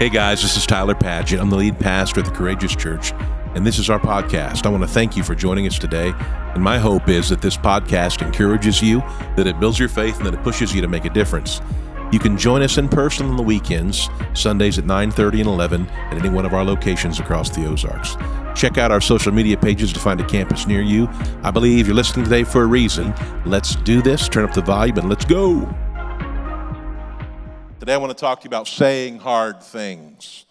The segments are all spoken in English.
Hey guys, this is Tyler Padgitt. I'm the lead pastor at the Courageous Church, and this is our podcast. I want to thank you for joining us today. And my hope is that this podcast encourages you, that it builds your faith, and that it pushes you to make a difference. You can join us in person on the weekends, Sundays at 9:30 and 11 at any one of our locations across the Ozarks. Check out our social media pages to find a campus near you. I believe you're listening today for a reason. Let's do this. Turn up the volume and let's go. Today I want to talk to you about saying hard things.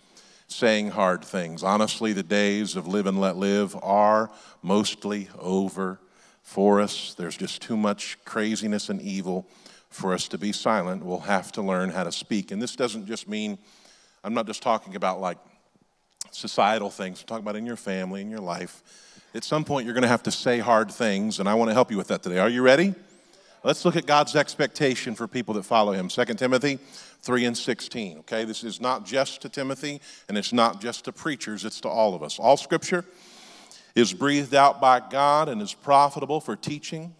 Saying hard things. Honestly, the days of live and let live are mostly over for us. There's just too much craziness and evil for us to be silent. We'll have to learn how to speak. And this doesn't just mean, I'm not just talking about like societal things, I'm talking about in your family, in your life. At some point, you're going to have to say hard things, and I want to help you with that today. Are you ready? Let's look at God's expectation for people that follow him. 2 Timothy 3 and 16. Okay, this is not just to Timothy, and it's not just to preachers, it's to all of us. All scripture is breathed out by God and is profitable for teaching.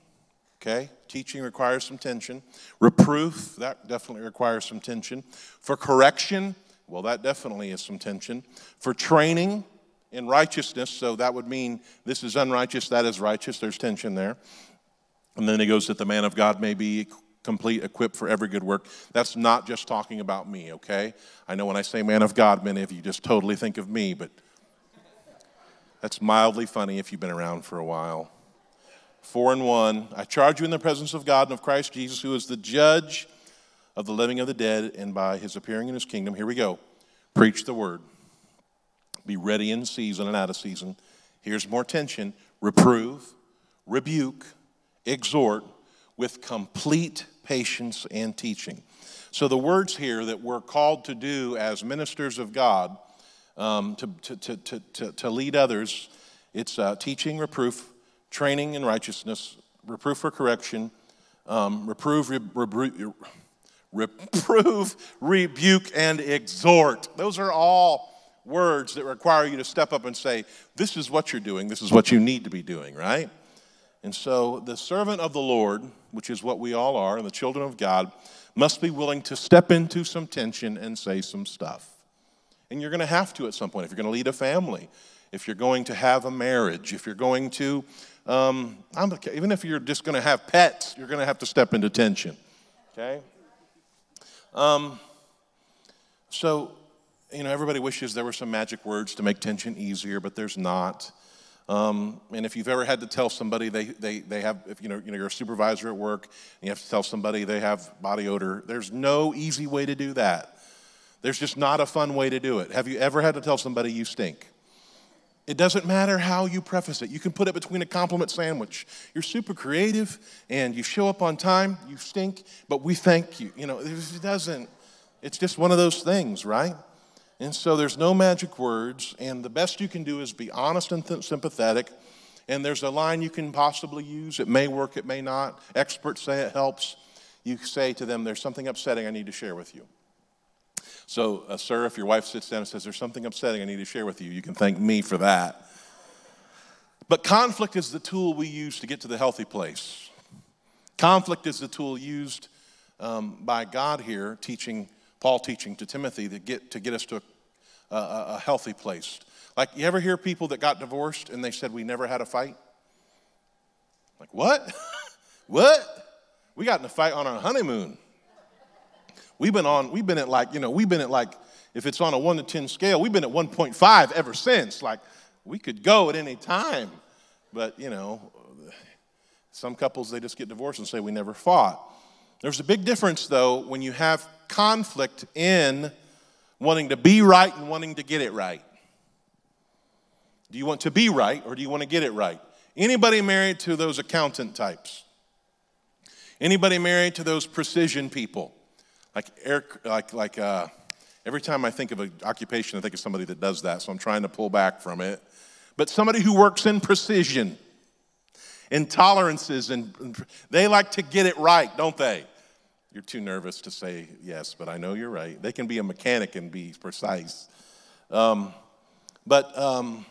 Okay, teaching requires some tension. Reproof, that definitely requires some tension. For correction, well, that definitely is some tension. For training in righteousness, so that would mean this is unrighteous, that is righteous, there's tension there. And then he goes that the man of God may be complete, equipped for every good work. That's not just talking about me, okay? I know when I say man of God, many of you just totally think of me, but that's mildly funny if you've been around for a while. Four and one. I charge you in the presence of God and of Christ Jesus, who is the judge of the living and the dead, and by his appearing in his kingdom. Here we go. Preach the word. Be ready in season and out of season. Here's more tension reprove, rebuke, exhort with complete patience and teaching. So, the words here that we're called to do as ministers of God, um, to, to, to, to, to lead others, it's uh, teaching, reproof, training in righteousness, reproof for correction, um, reprove, re, re, reprove, rebuke, and exhort. Those are all words that require you to step up and say, This is what you're doing, this is what you need to be doing, right? And so the servant of the Lord, which is what we all are, and the children of God, must be willing to step into some tension and say some stuff. And you're going to have to at some point if you're going to lead a family, if you're going to have a marriage, if you're going to, um, even if you're just going to have pets, you're going to have to step into tension. Okay? Um, so, you know, everybody wishes there were some magic words to make tension easier, but there's not. Um, and if you've ever had to tell somebody they, they, they have, if you know, you know, you're a supervisor at work and you have to tell somebody they have body odor, there's no easy way to do that. There's just not a fun way to do it. Have you ever had to tell somebody you stink? It doesn't matter how you preface it. You can put it between a compliment sandwich. You're super creative and you show up on time, you stink, but we thank you. You know, it doesn't, it's just one of those things, right? And so there's no magic words, and the best you can do is be honest and th- sympathetic. And there's a line you can possibly use. It may work, it may not. Experts say it helps. You say to them, There's something upsetting I need to share with you. So, uh, sir, if your wife sits down and says, There's something upsetting I need to share with you, you can thank me for that. But conflict is the tool we use to get to the healthy place. Conflict is the tool used um, by God here, teaching Paul teaching to Timothy to get, to get us to a, a, a healthy place. Like, you ever hear people that got divorced and they said, We never had a fight? Like, what? what? We got in a fight on our honeymoon. We've been on, we've been at like, you know, we've been at like, if it's on a one to 10 scale, we've been at 1.5 ever since. Like, we could go at any time. But, you know, some couples, they just get divorced and say, We never fought. There's a big difference, though, when you have conflict in wanting to be right and wanting to get it right. Do you want to be right or do you want to get it right? Anybody married to those accountant types? Anybody married to those precision people? Like like like uh, every time I think of an occupation, I think of somebody that does that. So I'm trying to pull back from it. But somebody who works in precision, intolerances, and they like to get it right, don't they? You're too nervous to say yes, but I know you're right. They can be a mechanic and be precise. Um, but um,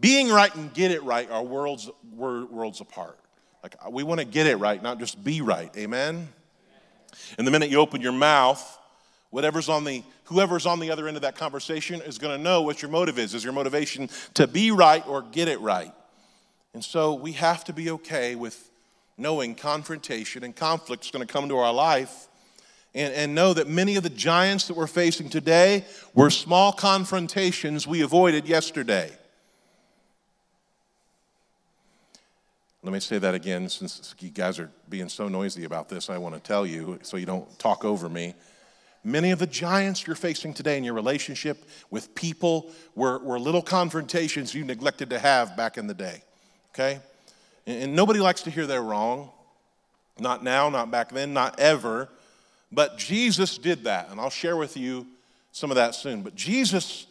being right and get it right are worlds, worlds apart. Like we want to get it right, not just be right. Amen? And the minute you open your mouth Whatever's on the, whoever's on the other end of that conversation is going to know what your motive is. Is your motivation to be right or get it right? And so we have to be okay with knowing confrontation and conflict is going to come to our life and, and know that many of the giants that we're facing today were small confrontations we avoided yesterday. Let me say that again since you guys are being so noisy about this. I want to tell you so you don't talk over me. Many of the giants you're facing today in your relationship with people were, were little confrontations you neglected to have back in the day. Okay? And, nobody likes to hear they're wrong. Not now, not back then, not ever. But Jesus did that, and I'll share with you some of that soon. But Jesus,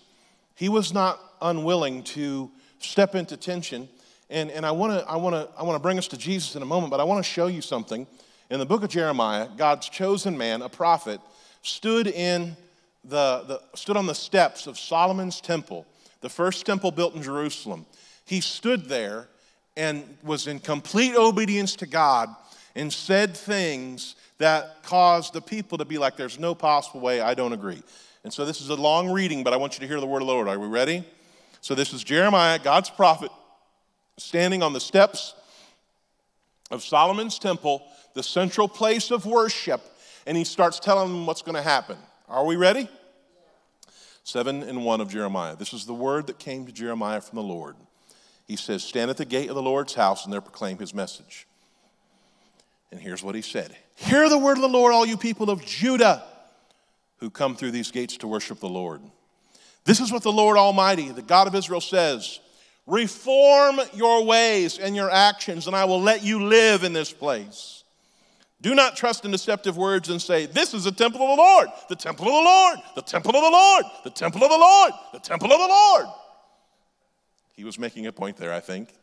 he was not unwilling to step into tension. And, and I want to I wanna, I wanna bring us to Jesus in a moment, but I want to show you something. In the book of Jeremiah, God's chosen man, a prophet, stood, in the, the, stood on the steps of Solomon's temple, the first temple built in Jerusalem. He stood there and was in complete obedience to God and said things that caused the people to be like, There's no possible way, I don't agree. And so this is a long reading, but I want you to hear the word of the Lord. Are we ready? So this is Jeremiah, God's prophet, standing on the steps of Solomon's temple, the central place of worship, and he starts telling them what's going to happen. Are we ready? Seven and one of Jeremiah. This is the word that came to Jeremiah from the Lord. He says, Stand at the gate of the Lord's house and there proclaim his message. And here's what he said Hear the word of the Lord, all you people of Judah who come through these gates to worship the Lord. This is what the Lord Almighty, the God of Israel, says Reform your ways and your actions, and I will let you live in this place. Do not trust in deceptive words and say, This is the temple of the Lord, the temple of the Lord, the temple of the Lord, the temple of the Lord, the temple of the Lord. He was making a point there, I think.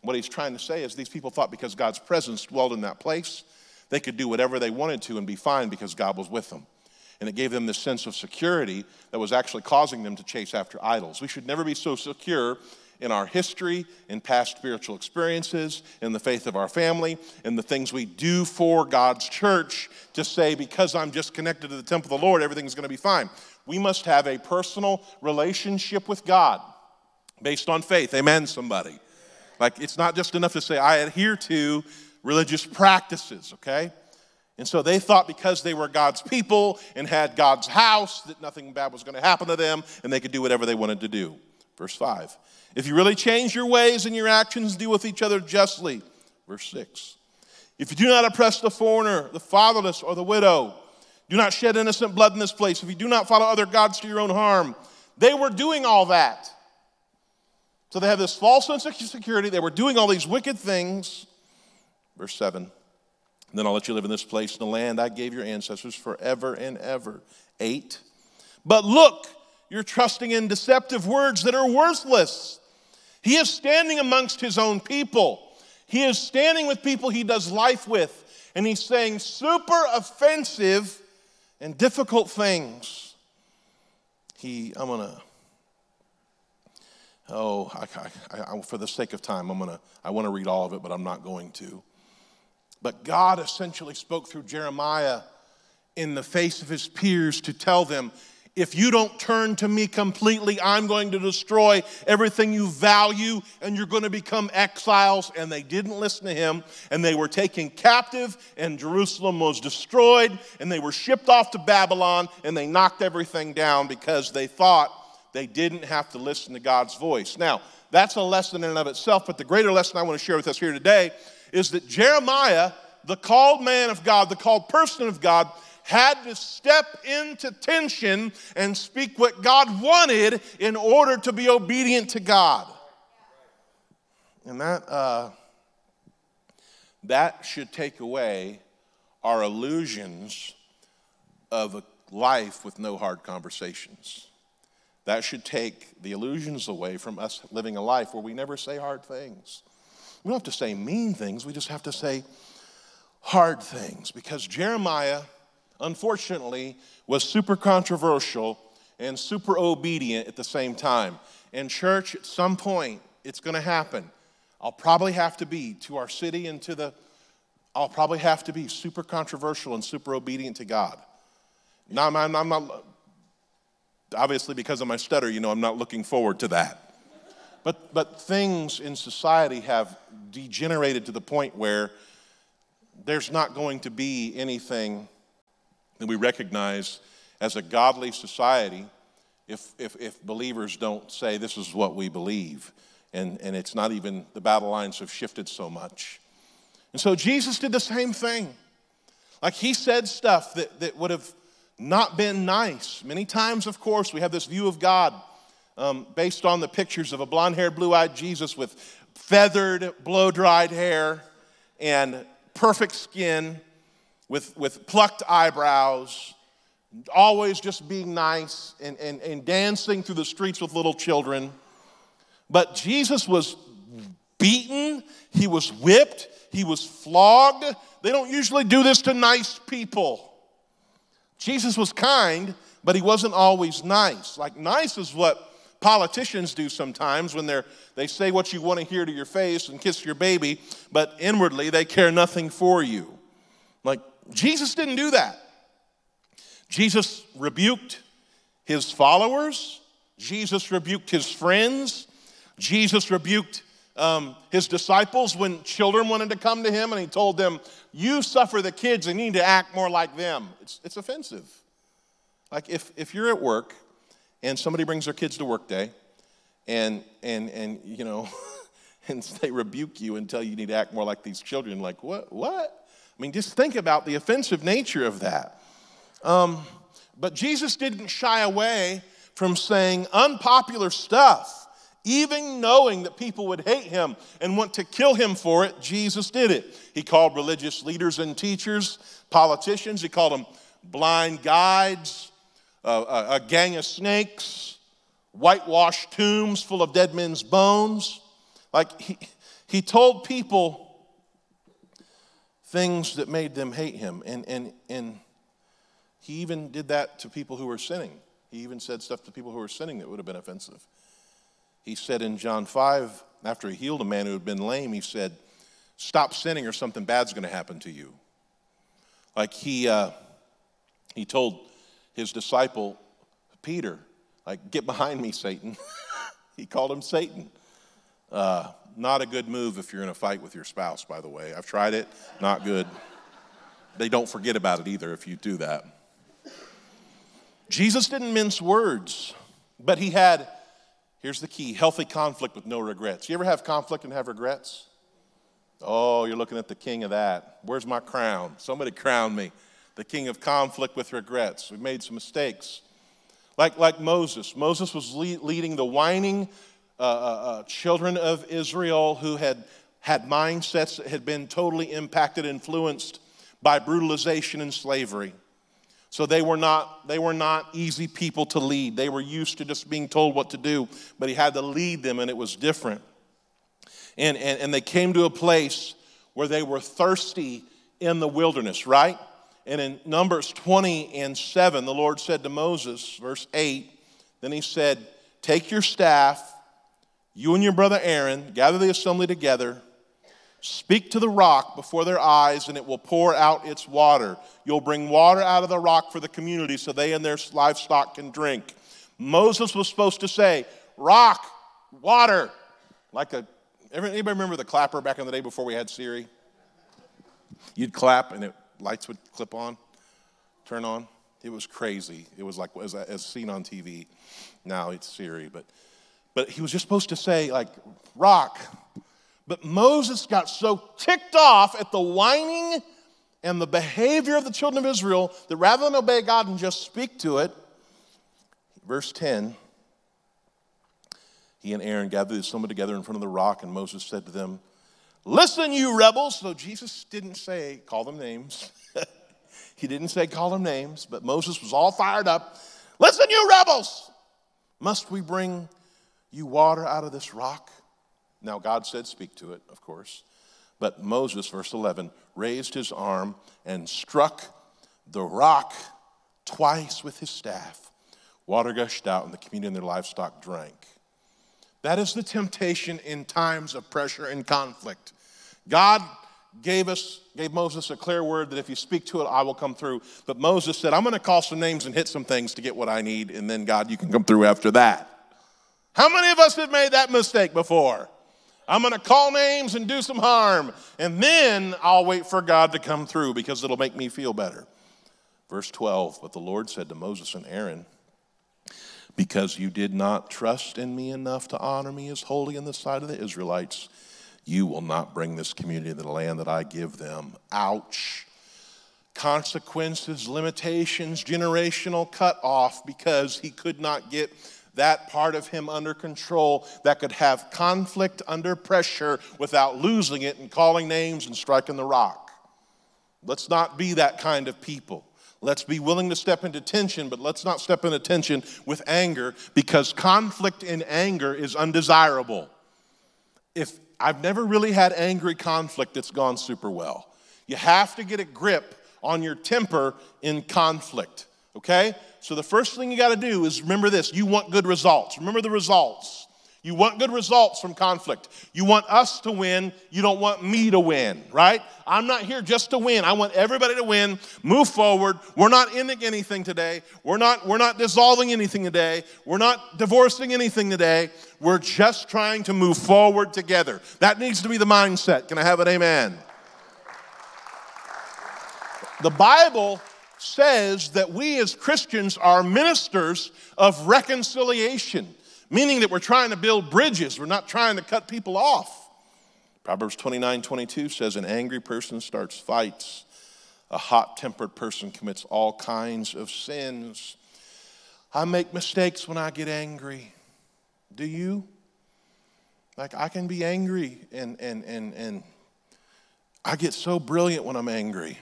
What he's trying to say is these people thought because God's presence dwelled in that place, they could do whatever they wanted to and be fine because God was with them. And it gave them this sense of security that was actually causing them to chase after idols. We should never be so secure in our history, in past spiritual experiences, in the faith of our family, in the things we do for God's church to say, because I'm just connected to the temple of the Lord, everything's going to be fine. We must have a personal relationship with God based on faith. Amen, somebody. Like, it's not just enough to say, I adhere to religious practices, okay? And so they thought because they were God's people and had God's house that nothing bad was going to happen to them and they could do whatever they wanted to do. Verse 5. If you really change your ways and your actions, deal with each other justly. Verse 6. If you do not oppress the foreigner, the fatherless, or the widow, do not shed innocent blood in this place. If you do not follow other gods to your own harm, they were doing all that. So they have this false sense of security. They were doing all these wicked things. Verse 7 Then I'll let you live in this place in the land I gave your ancestors forever and ever. 8 But look, you're trusting in deceptive words that are worthless. He is standing amongst his own people. He is standing with people he does life with, and he's saying super offensive and difficult things. He, I'm gonna oh, I, I, I, for the sake of time, I'm gonna, I want to read all of it, but I'm not going to. But God essentially spoke through Jeremiah in the face of his peers to tell them, if you don't turn to me completely, I'm going to destroy everything you value and you're going to become exiles. And they didn't listen to him and they were taken captive and Jerusalem was destroyed and they were shipped off to Babylon and they knocked everything down because they thought they didn't have to listen to God's voice. Now, that's a lesson in and of itself, but the greater lesson I want to share with us here today is that Jeremiah, the called man of God, the called person of God, had to step into tension and speak what God wanted in order to be obedient to God. And that, uh, that should take away our illusions of a life with no hard conversations. That should take the illusions away from us living a life where we never say hard things. We don't have to say mean things, we just have to say hard things because Jeremiah, unfortunately, was super controversial and super obedient at the same time. In church, at some point, it's going to happen. I'll probably have to be to our city and to the, I'll probably have to be super controversial and super obedient to God. Now, I'm, I'm not, obviously, because of my stutter, you know, I'm not looking forward to that. But, but things in society have degenerated to the point where there's not going to be anything that we recognize as a godly society if, if, if believers don't say this is what we believe. And, and it's not even, the battle lines have shifted so much. And so Jesus did the same thing. Like he said stuff that, that would have not been nice. Many times, of course, we have this view of God um, based on the pictures of a blonde haired, blue eyed Jesus with feathered, blow dried hair and perfect skin with, with plucked eyebrows, always just being nice and, and, and dancing through the streets with little children. But Jesus was beaten, he was whipped, he was flogged. They don't usually do this to nice people. Jesus was kind, but he wasn't always nice. Like, nice is what politicians do sometimes when they're, they say what you want to hear to your face and kiss your baby, but inwardly they care nothing for you. Like, Jesus didn't do that. Jesus rebuked his followers, Jesus rebuked his friends, Jesus rebuked um, his disciples when children wanted to come to him and he told them, You suffer the kids and need to act more like them. It's, it's offensive. Like if, if you're at work and somebody brings their kids to work day and, and, and you know, and they rebuke you and tell you you need to act more like these children, like, what? What? I mean, just think about the offensive nature of that. Um, but Jesus didn't shy away from saying unpopular stuff even knowing that people would hate him and want to kill him for it, Jesus did it. He called religious leaders and teachers politicians, he called them blind guides, uh, a, a gang of snakes, whitewashed tombs full of dead men's bones. Like he, he told people things that made them hate him. And, and, and he even did that to people who were sinning. He even said stuff to people who were sinning that would have been offensive. He said in John 5, after he healed a man who had been lame, he said, Stop sinning or something bad's going to happen to you. Like he, uh, he told his disciple, Peter, like, get behind me, Satan. he called him Satan. Uh, not a good move if you're in a fight with your spouse, by the way. I've tried it, not good. They don't forget about it either if you do that. Jesus didn't mince words, but he had Here's the key healthy conflict with no regrets. You ever have conflict and have regrets? Oh, you're looking at the king of that. Where's my crown? Somebody crown me. The king of conflict with regrets. We made some mistakes. Like, like Moses. Moses was leading the whining uh, uh, uh, children of Israel who had had mindsets that had been totally impacted, influenced by brutalization and slavery. So they were not they were not easy people to lead. They were used to just being told what to do, but he had to lead them and it was different. And, and, and they came to a place where they were thirsty in the wilderness, right? And in Numbers 20 and 7, the Lord said to Moses, verse 8, then he said, Take your staff, you and your brother Aaron, gather the assembly together, Speak to the rock before their eyes, and it will pour out its water. You'll bring water out of the rock for the community so they and their livestock can drink. Moses was supposed to say, Rock, water. Like a, anybody remember the clapper back in the day before we had Siri? You'd clap and it, lights would clip on, turn on. It was crazy. It was like as, as seen on TV. Now it's Siri, but but he was just supposed to say like rock, but Moses got so ticked off at the whining and the behavior of the children of Israel that rather than obey God and just speak to it, verse 10, he and Aaron gathered the assembly together in front of the rock, and Moses said to them, Listen, you rebels. So Jesus didn't say, call them names. he didn't say, call them names, but Moses was all fired up. Listen, you rebels. Must we bring you water out of this rock? Now, God said, Speak to it, of course. But Moses, verse 11, raised his arm and struck the rock twice with his staff. Water gushed out, and the community and their livestock drank. That is the temptation in times of pressure and conflict. God gave us, gave Moses a clear word that if you speak to it, I will come through. But Moses said, I'm going to call some names and hit some things to get what I need, and then God, you can come through after that. How many of us have made that mistake before? I'm going to call names and do some harm, and then I'll wait for God to come through because it'll make me feel better. Verse 12 But the Lord said to Moses and Aaron, Because you did not trust in me enough to honor me as holy in the sight of the Israelites, you will not bring this community to the land that I give them. Ouch. Consequences, limitations, generational cut off because he could not get that part of him under control that could have conflict under pressure without losing it and calling names and striking the rock. Let's not be that kind of people. Let's be willing to step into tension, but let's not step into tension with anger because conflict in anger is undesirable. If I've never really had angry conflict that's gone super well. You have to get a grip on your temper in conflict, okay? So the first thing you got to do is remember this you want good results. Remember the results. You want good results from conflict. You want us to win. You don't want me to win, right? I'm not here just to win. I want everybody to win. Move forward. We're not ending anything today. We're not, we're not dissolving anything today. We're not divorcing anything today. We're just trying to move forward together. That needs to be the mindset. Can I have an amen? The Bible says that we as Christians are ministers of reconciliation meaning that we're trying to build bridges, we're not trying to cut people off. Proverbs 29 22 says, An angry person starts fights, a hot tempered person commits all kinds of sins. I make mistakes when I get angry. Do you? Like, I can be angry and, and, and, and I get so brilliant when I'm angry.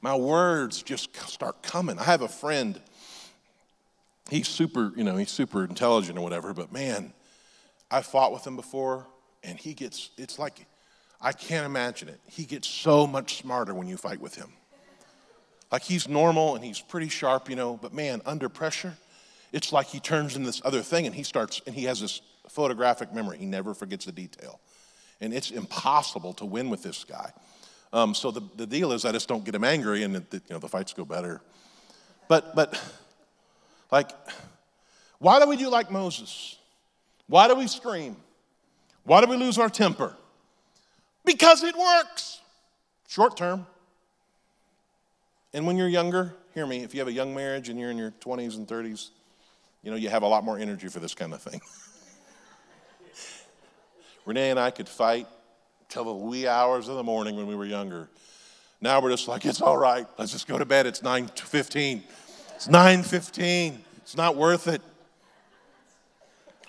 My words just start coming. I have a friend he's super, you know, he's super intelligent or whatever, but man, I fought with him before, and he gets, it's like, I can't imagine it. He gets so much smarter when you fight with him. Like he's normal and he's pretty sharp, you know, but man, under pressure, it's like he turns into this other thing and he starts, and he has this photographic memory. He never forgets a detail. And it's impossible to win with this guy. Um, so the, the deal is I just don't get him angry and you know, the fights go better. But, but like, why do we do like Moses? Why do we scream? Why do we lose our temper? Because it works. Short term. And when you're younger, hear me, if you have a young marriage and you're in your 20s and 30s, you know, you have a lot more energy for this kind of thing. Renee and I could fight till the wee hours of the morning when we were younger. Now we're just like, it's all right. Let's just go to bed. It's 9:15. It's 9:15. It's not worth it.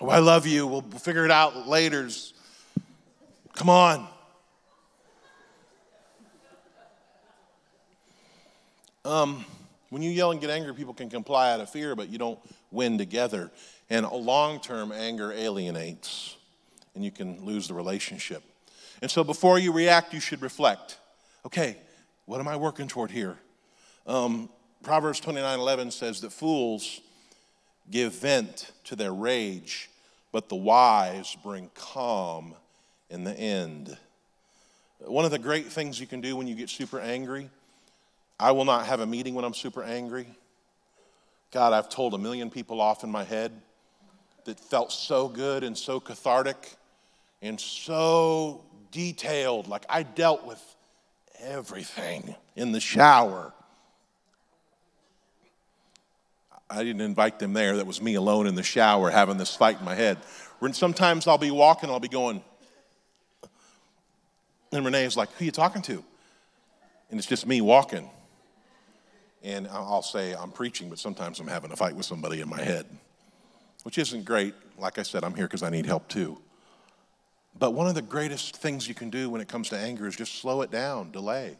Oh, I love you. We'll figure it out later. Come on. Um, when you yell and get angry, people can comply out of fear, but you don't win together. And long term anger alienates, and you can lose the relationship. And so before you react, you should reflect okay, what am I working toward here? Um, Proverbs 29 11 says that fools give vent to their rage, but the wise bring calm in the end. One of the great things you can do when you get super angry, I will not have a meeting when I'm super angry. God, I've told a million people off in my head that felt so good and so cathartic and so detailed. Like I dealt with everything in the shower I didn't invite them there. That was me alone in the shower having this fight in my head. When sometimes I'll be walking, I'll be going, and Renee's like, Who are you talking to? And it's just me walking. And I'll say, I'm preaching, but sometimes I'm having a fight with somebody in my head, which isn't great. Like I said, I'm here because I need help too. But one of the greatest things you can do when it comes to anger is just slow it down, delay.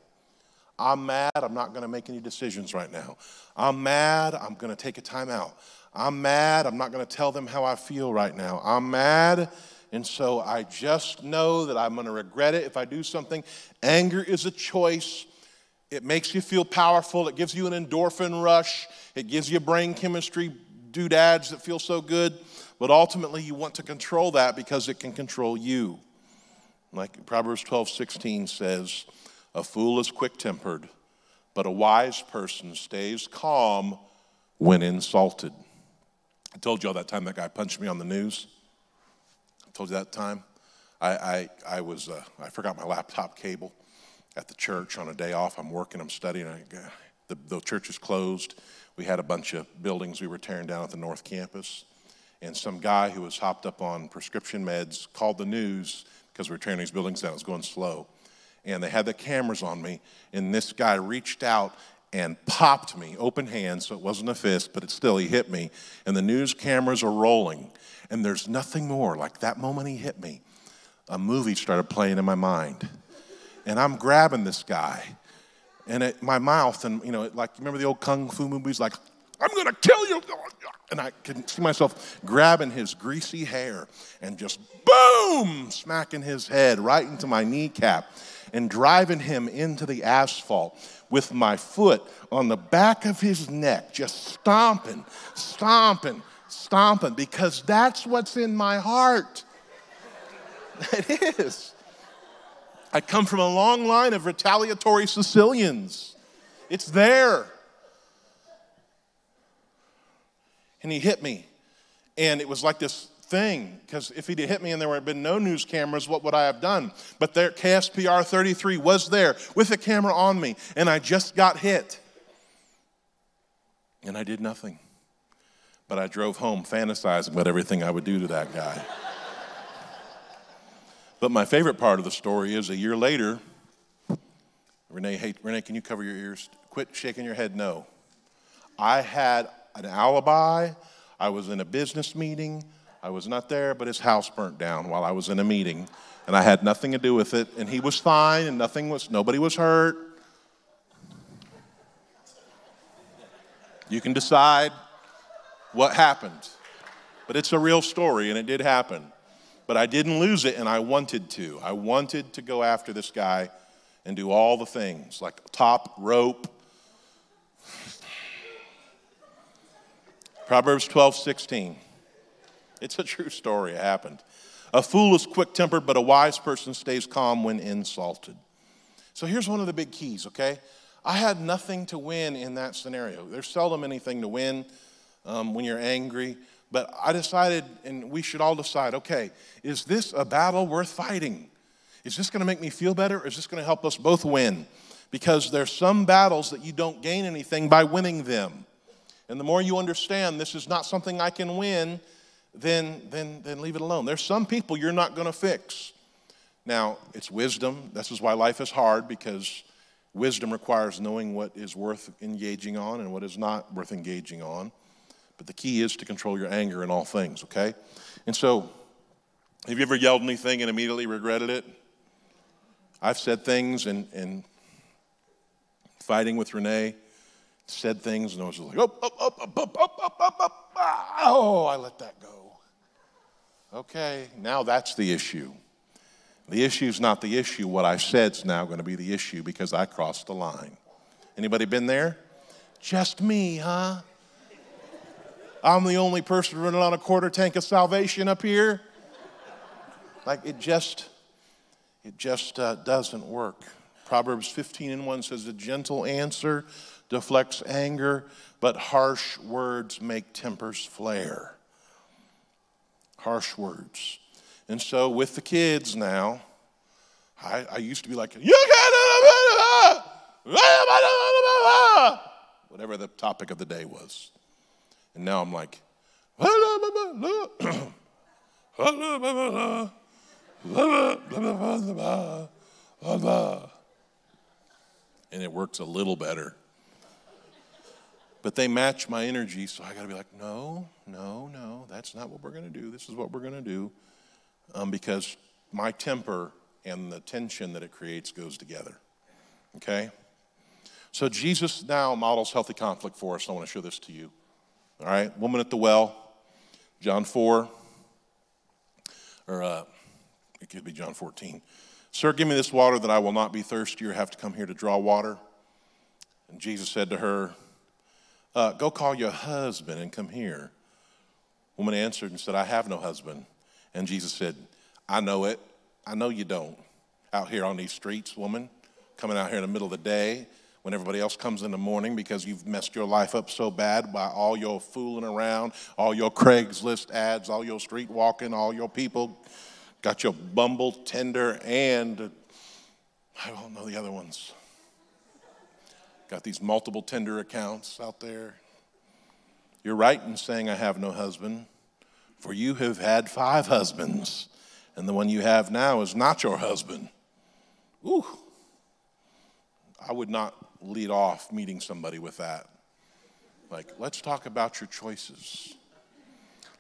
I'm mad. I'm not going to make any decisions right now. I'm mad. I'm going to take a time out. I'm mad. I'm not going to tell them how I feel right now. I'm mad. And so I just know that I'm going to regret it if I do something. Anger is a choice. It makes you feel powerful. It gives you an endorphin rush. It gives you brain chemistry doodads that feel so good. But ultimately, you want to control that because it can control you. Like Proverbs 12, 16 says, a fool is quick tempered, but a wise person stays calm when insulted. I told you all that time that guy punched me on the news. I told you that time. I, I, I was, uh, I forgot my laptop cable at the church on a day off. I'm working, I'm studying. I, the, the church is closed. We had a bunch of buildings we were tearing down at the North Campus. And some guy who was hopped up on prescription meds called the news because we were tearing these buildings down. It was going slow. And they had the cameras on me. And this guy reached out and popped me, open hand, so it wasn't a fist, but it still, he hit me. And the news cameras are rolling. And there's nothing more. Like that moment he hit me, a movie started playing in my mind. And I'm grabbing this guy. And it, my mouth, and you know, like, remember the old kung fu movies? Like, I'm gonna kill you. And I can see myself grabbing his greasy hair and just boom, smacking his head right into my kneecap and driving him into the asphalt with my foot on the back of his neck, just stomping, stomping, stomping, because that's what's in my heart. It is. I come from a long line of retaliatory Sicilians. It's there. And he hit me. And it was like this thing, because if he'd hit me and there had been no news cameras, what would I have done? But there, KSPR 33 was there with a camera on me, and I just got hit. And I did nothing. But I drove home fantasizing about everything I would do to that guy. but my favorite part of the story is a year later, Renee, hey, Renee, can you cover your ears? Quit shaking your head no. I had an alibi. I was in a business meeting. I was not there, but his house burnt down while I was in a meeting, and I had nothing to do with it. And he was fine, and nothing was, nobody was hurt. You can decide what happened, but it's a real story, and it did happen. But I didn't lose it, and I wanted to. I wanted to go after this guy and do all the things like top rope. Proverbs 12, 16. It's a true story. It happened. A fool is quick tempered, but a wise person stays calm when insulted. So here's one of the big keys, okay? I had nothing to win in that scenario. There's seldom anything to win um, when you're angry, but I decided, and we should all decide okay, is this a battle worth fighting? Is this going to make me feel better, or is this going to help us both win? Because there's some battles that you don't gain anything by winning them. And the more you understand this is not something I can win, then, then, then leave it alone. There's some people you're not going to fix. Now, it's wisdom. This is why life is hard because wisdom requires knowing what is worth engaging on and what is not worth engaging on. But the key is to control your anger in all things, okay? And so, have you ever yelled anything and immediately regretted it? I've said things and, and fighting with Renee, said things and I was like, oh, oh, oh, oh, oh, oh, oh, oh, oh, oh, I let that go. Okay, now that's the issue. The issue is not the issue. What I said is now going to be the issue because I crossed the line. Anybody been there? Just me, huh? I'm the only person running on a quarter tank of salvation up here. Like it just, it just uh, doesn't work. Proverbs 15 and 1 says, A gentle answer deflects anger, but harsh words make tempers flare harsh words. And so with the kids now, I, I used to be like, you can't, whatever the topic of the day was. And now I'm like, and it works a little better but they match my energy, so I got to be like, no, no, no, that's not what we're going to do. This is what we're going to do. Um, because my temper and the tension that it creates goes together. Okay? So Jesus now models healthy conflict for us. I want to show this to you. All right? Woman at the well, John 4, or uh, it could be John 14. Sir, give me this water that I will not be thirsty or have to come here to draw water. And Jesus said to her, uh, Go call your husband and come here. Woman answered and said, I have no husband. And Jesus said, I know it. I know you don't. Out here on these streets, woman, coming out here in the middle of the day when everybody else comes in the morning because you've messed your life up so bad by all your fooling around, all your Craigslist ads, all your street walking, all your people got your Bumble, Tinder, and I don't know the other ones. Got these multiple Tinder accounts out there. You're right in saying, I have no husband, for you have had five husbands, and the one you have now is not your husband. Ooh. I would not lead off meeting somebody with that. Like, let's talk about your choices.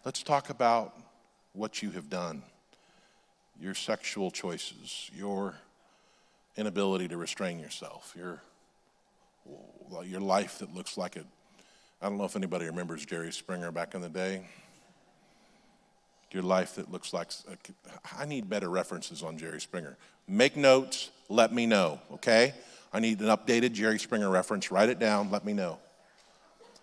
Let's talk about what you have done, your sexual choices, your inability to restrain yourself, your, your life that looks like it. I don't know if anybody remembers Jerry Springer back in the day. Your life that looks like. Uh, I need better references on Jerry Springer. Make notes, let me know, okay? I need an updated Jerry Springer reference. Write it down, let me know.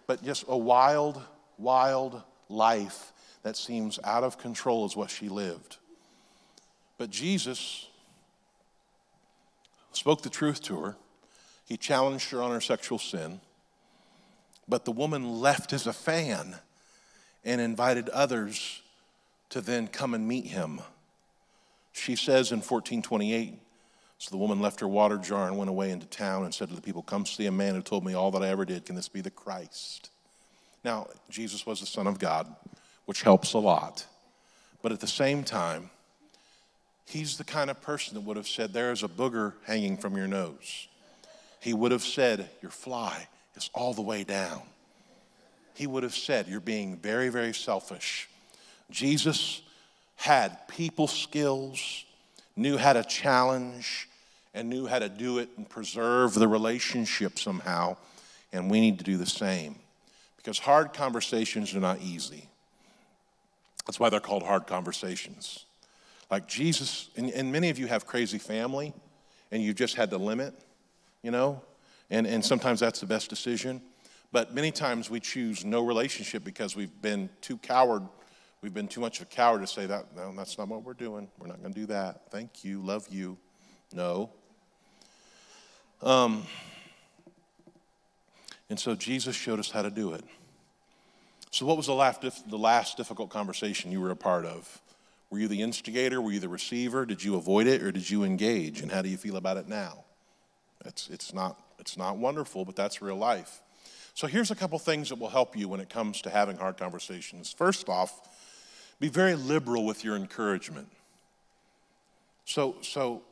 But just a wild, wild life that seems out of control is what she lived. But Jesus spoke the truth to her. He challenged her on her sexual sin. But the woman left as a fan and invited others to then come and meet him. She says in 1428, so the woman left her water jar and went away into town and said to the people, Come see a man who told me all that I ever did. Can this be the Christ? Now, Jesus was the Son of God, which helps a lot. But at the same time, he's the kind of person that would have said, There is a booger hanging from your nose. He would have said, Your fly is all the way down. He would have said, You're being very, very selfish. Jesus had people skills, knew how to challenge, and knew how to do it and preserve the relationship somehow. And we need to do the same because hard conversations are not easy. That's why they're called hard conversations. Like Jesus, and, and many of you have crazy family and you've just had to limit, you know, and, and sometimes that's the best decision. But many times we choose no relationship because we've been too coward. We've been too much of a coward to say that, no, that's not what we're doing. We're not going to do that. Thank you. Love you. No. Um, and so Jesus showed us how to do it. So, what was the last, the last difficult conversation you were a part of? Were you the instigator? Were you the receiver? Did you avoid it or did you engage? And how do you feel about it now? It's, it's, not, it's not wonderful, but that's real life. So, here's a couple things that will help you when it comes to having hard conversations. First off, be very liberal with your encouragement. So, so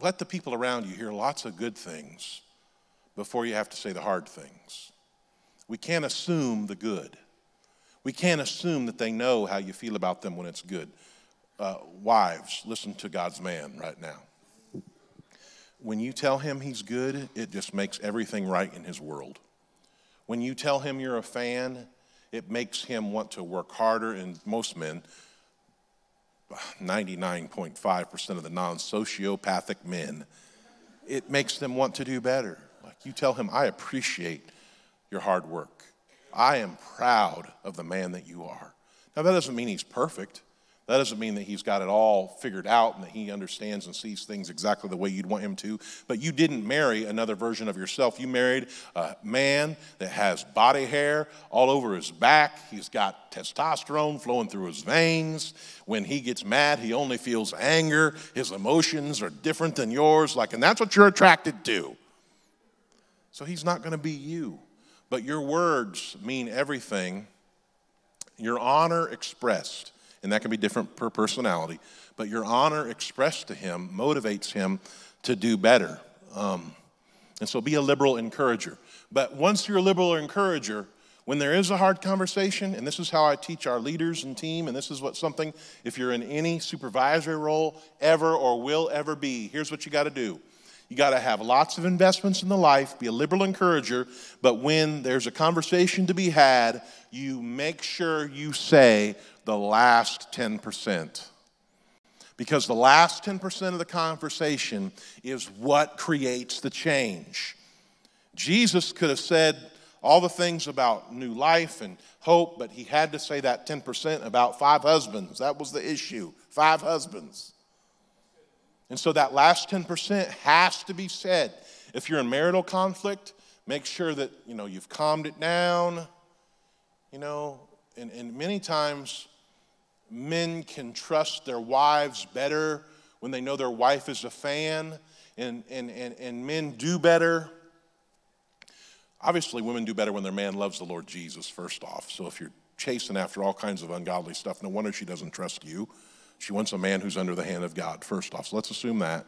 let the people around you hear lots of good things before you have to say the hard things. We can't assume the good. We can't assume that they know how you feel about them when it's good. Uh, wives, listen to God's man right now. When you tell him he's good, it just makes everything right in his world. When you tell him you're a fan, it makes him want to work harder, and most men 99.5% of the non sociopathic men, it makes them want to do better. Like you tell him, I appreciate your hard work. I am proud of the man that you are. Now, that doesn't mean he's perfect. That doesn't mean that he's got it all figured out and that he understands and sees things exactly the way you'd want him to. But you didn't marry another version of yourself. You married a man that has body hair all over his back. He's got testosterone flowing through his veins. When he gets mad, he only feels anger. His emotions are different than yours. Like, and that's what you're attracted to. So he's not going to be you. But your words mean everything. Your honor expressed and that can be different per personality. But your honor expressed to him motivates him to do better. Um, and so be a liberal encourager. But once you're a liberal encourager, when there is a hard conversation, and this is how I teach our leaders and team, and this is what something, if you're in any supervisory role ever or will ever be, here's what you got to do. You got to have lots of investments in the life, be a liberal encourager, but when there's a conversation to be had, you make sure you say, the last 10%. Because the last 10% of the conversation is what creates the change. Jesus could have said all the things about new life and hope, but he had to say that 10% about five husbands. That was the issue five husbands. And so that last 10% has to be said. If you're in marital conflict, make sure that, you know, you've calmed it down. You know, and, and many times men can trust their wives better when they know their wife is a fan, and, and, and, and men do better. Obviously, women do better when their man loves the Lord Jesus, first off. So if you're chasing after all kinds of ungodly stuff, no wonder she doesn't trust you. She wants a man who's under the hand of God, first off. So let's assume that.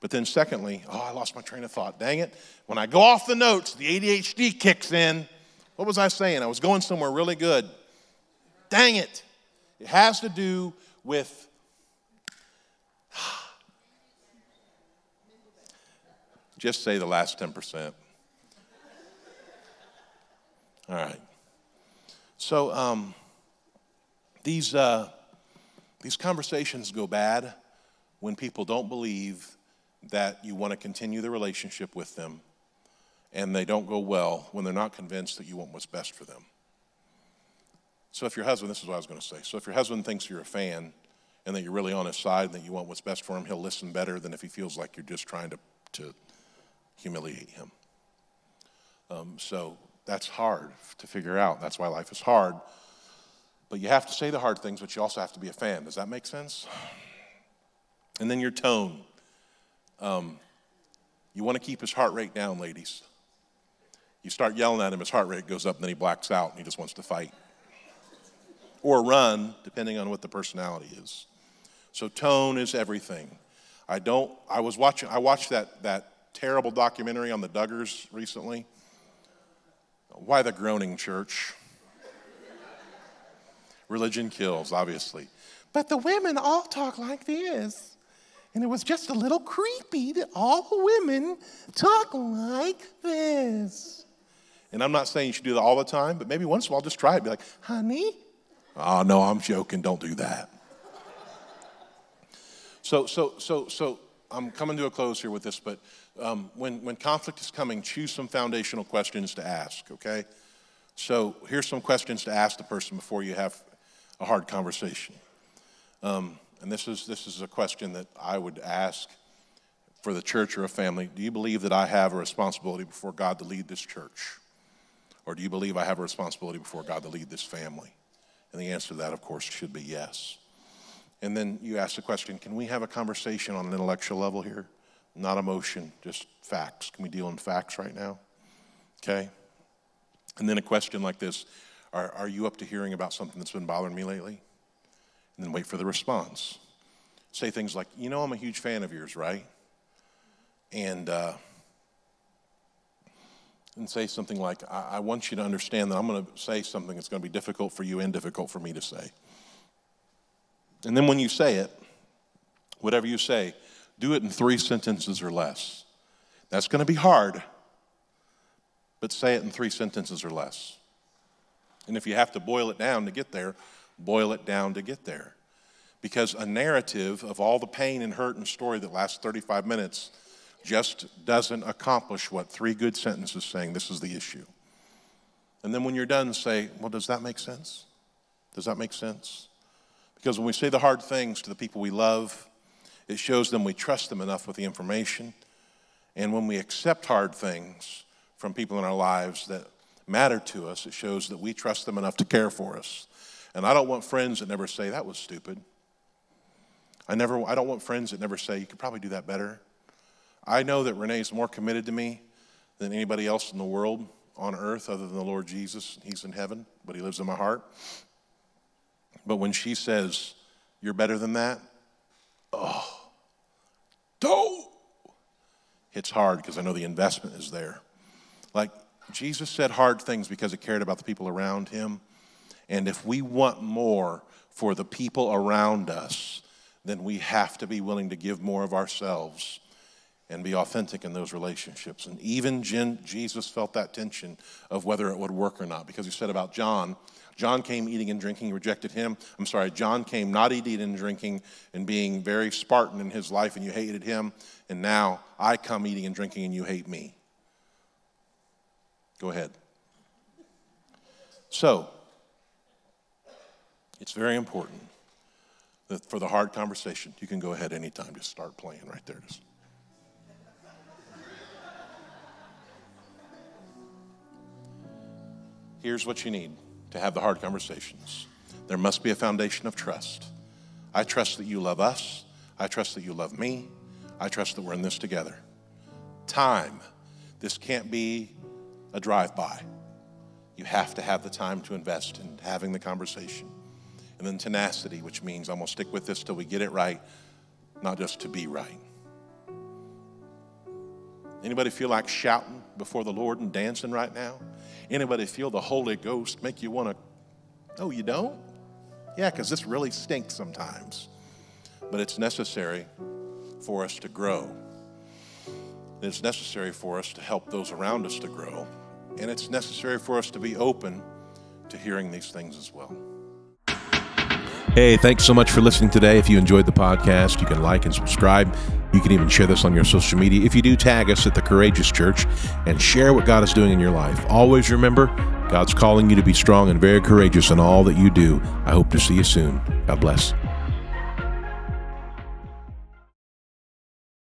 But then, secondly, oh, I lost my train of thought. Dang it. When I go off the notes, the ADHD kicks in. What was I saying? I was going somewhere really good. Dang it. It has to do with. Just say the last 10%. All right. So, um, these. Uh, these conversations go bad when people don't believe that you want to continue the relationship with them, and they don't go well when they're not convinced that you want what's best for them. So, if your husband, this is what I was going to say. So, if your husband thinks you're a fan and that you're really on his side and that you want what's best for him, he'll listen better than if he feels like you're just trying to, to humiliate him. Um, so, that's hard to figure out. That's why life is hard but you have to say the hard things, but you also have to be a fan. Does that make sense? And then your tone. Um, you want to keep his heart rate down, ladies. You start yelling at him, his heart rate goes up, and then he blacks out and he just wants to fight. Or run, depending on what the personality is. So tone is everything. I don't, I was watching, I watched that, that terrible documentary on the Duggars recently. Why the Groaning Church? Religion kills, obviously. But the women all talk like this. And it was just a little creepy that all the women talk like this. And I'm not saying you should do that all the time, but maybe once in a while just try it. Be like, honey? Oh, no, I'm joking. Don't do that. So, so, so, so I'm coming to a close here with this, but um, when, when conflict is coming, choose some foundational questions to ask, okay? So here's some questions to ask the person before you have a hard conversation. Um, and this is, this is a question that I would ask for the church or a family. Do you believe that I have a responsibility before God to lead this church? Or do you believe I have a responsibility before God to lead this family? And the answer to that, of course, should be yes. And then you ask the question can we have a conversation on an intellectual level here? Not emotion, just facts. Can we deal in facts right now? Okay? And then a question like this are, are you up to hearing about something that's been bothering me lately? And then wait for the response. Say things like, You know, I'm a huge fan of yours, right? And, uh, and say something like, I, I want you to understand that I'm going to say something that's going to be difficult for you and difficult for me to say. And then when you say it, whatever you say, do it in three sentences or less. That's going to be hard, but say it in three sentences or less. And if you have to boil it down to get there, boil it down to get there. Because a narrative of all the pain and hurt and story that lasts 35 minutes just doesn't accomplish what three good sentences saying this is the issue. And then when you're done, say, well, does that make sense? Does that make sense? Because when we say the hard things to the people we love, it shows them we trust them enough with the information. And when we accept hard things from people in our lives that matter to us, it shows that we trust them enough to care for us. And I don't want friends that never say, that was stupid. I, never, I don't want friends that never say, you could probably do that better. I know that Renee's more committed to me than anybody else in the world on earth other than the Lord Jesus. He's in heaven, but he lives in my heart. But when she says, You're better than that, oh, don't. It's hard because I know the investment is there. Like, Jesus said hard things because he cared about the people around him. And if we want more for the people around us, then we have to be willing to give more of ourselves and be authentic in those relationships. And even Jesus felt that tension of whether it would work or not because he said about John, John came eating and drinking, rejected him. I'm sorry, John came not eating and drinking and being very Spartan in his life, and you hated him. And now I come eating and drinking, and you hate me. Go ahead. So, it's very important that for the hard conversation, you can go ahead anytime. Just start playing right there. Just. Here's what you need to have the hard conversations there must be a foundation of trust. I trust that you love us. I trust that you love me. I trust that we're in this together. Time. This can't be a drive by. You have to have the time to invest in having the conversation. And then tenacity, which means I'm going to stick with this till we get it right, not just to be right. Anybody feel like shouting before the Lord and dancing right now? Anybody feel the Holy Ghost make you want to? Oh, you don't? Yeah, because this really stinks sometimes. But it's necessary for us to grow. It's necessary for us to help those around us to grow. And it's necessary for us to be open to hearing these things as well. Hey, thanks so much for listening today. If you enjoyed the podcast, you can like and subscribe. You can even share this on your social media. If you do, tag us at the Courageous Church and share what God is doing in your life. Always remember, God's calling you to be strong and very courageous in all that you do. I hope to see you soon. God bless.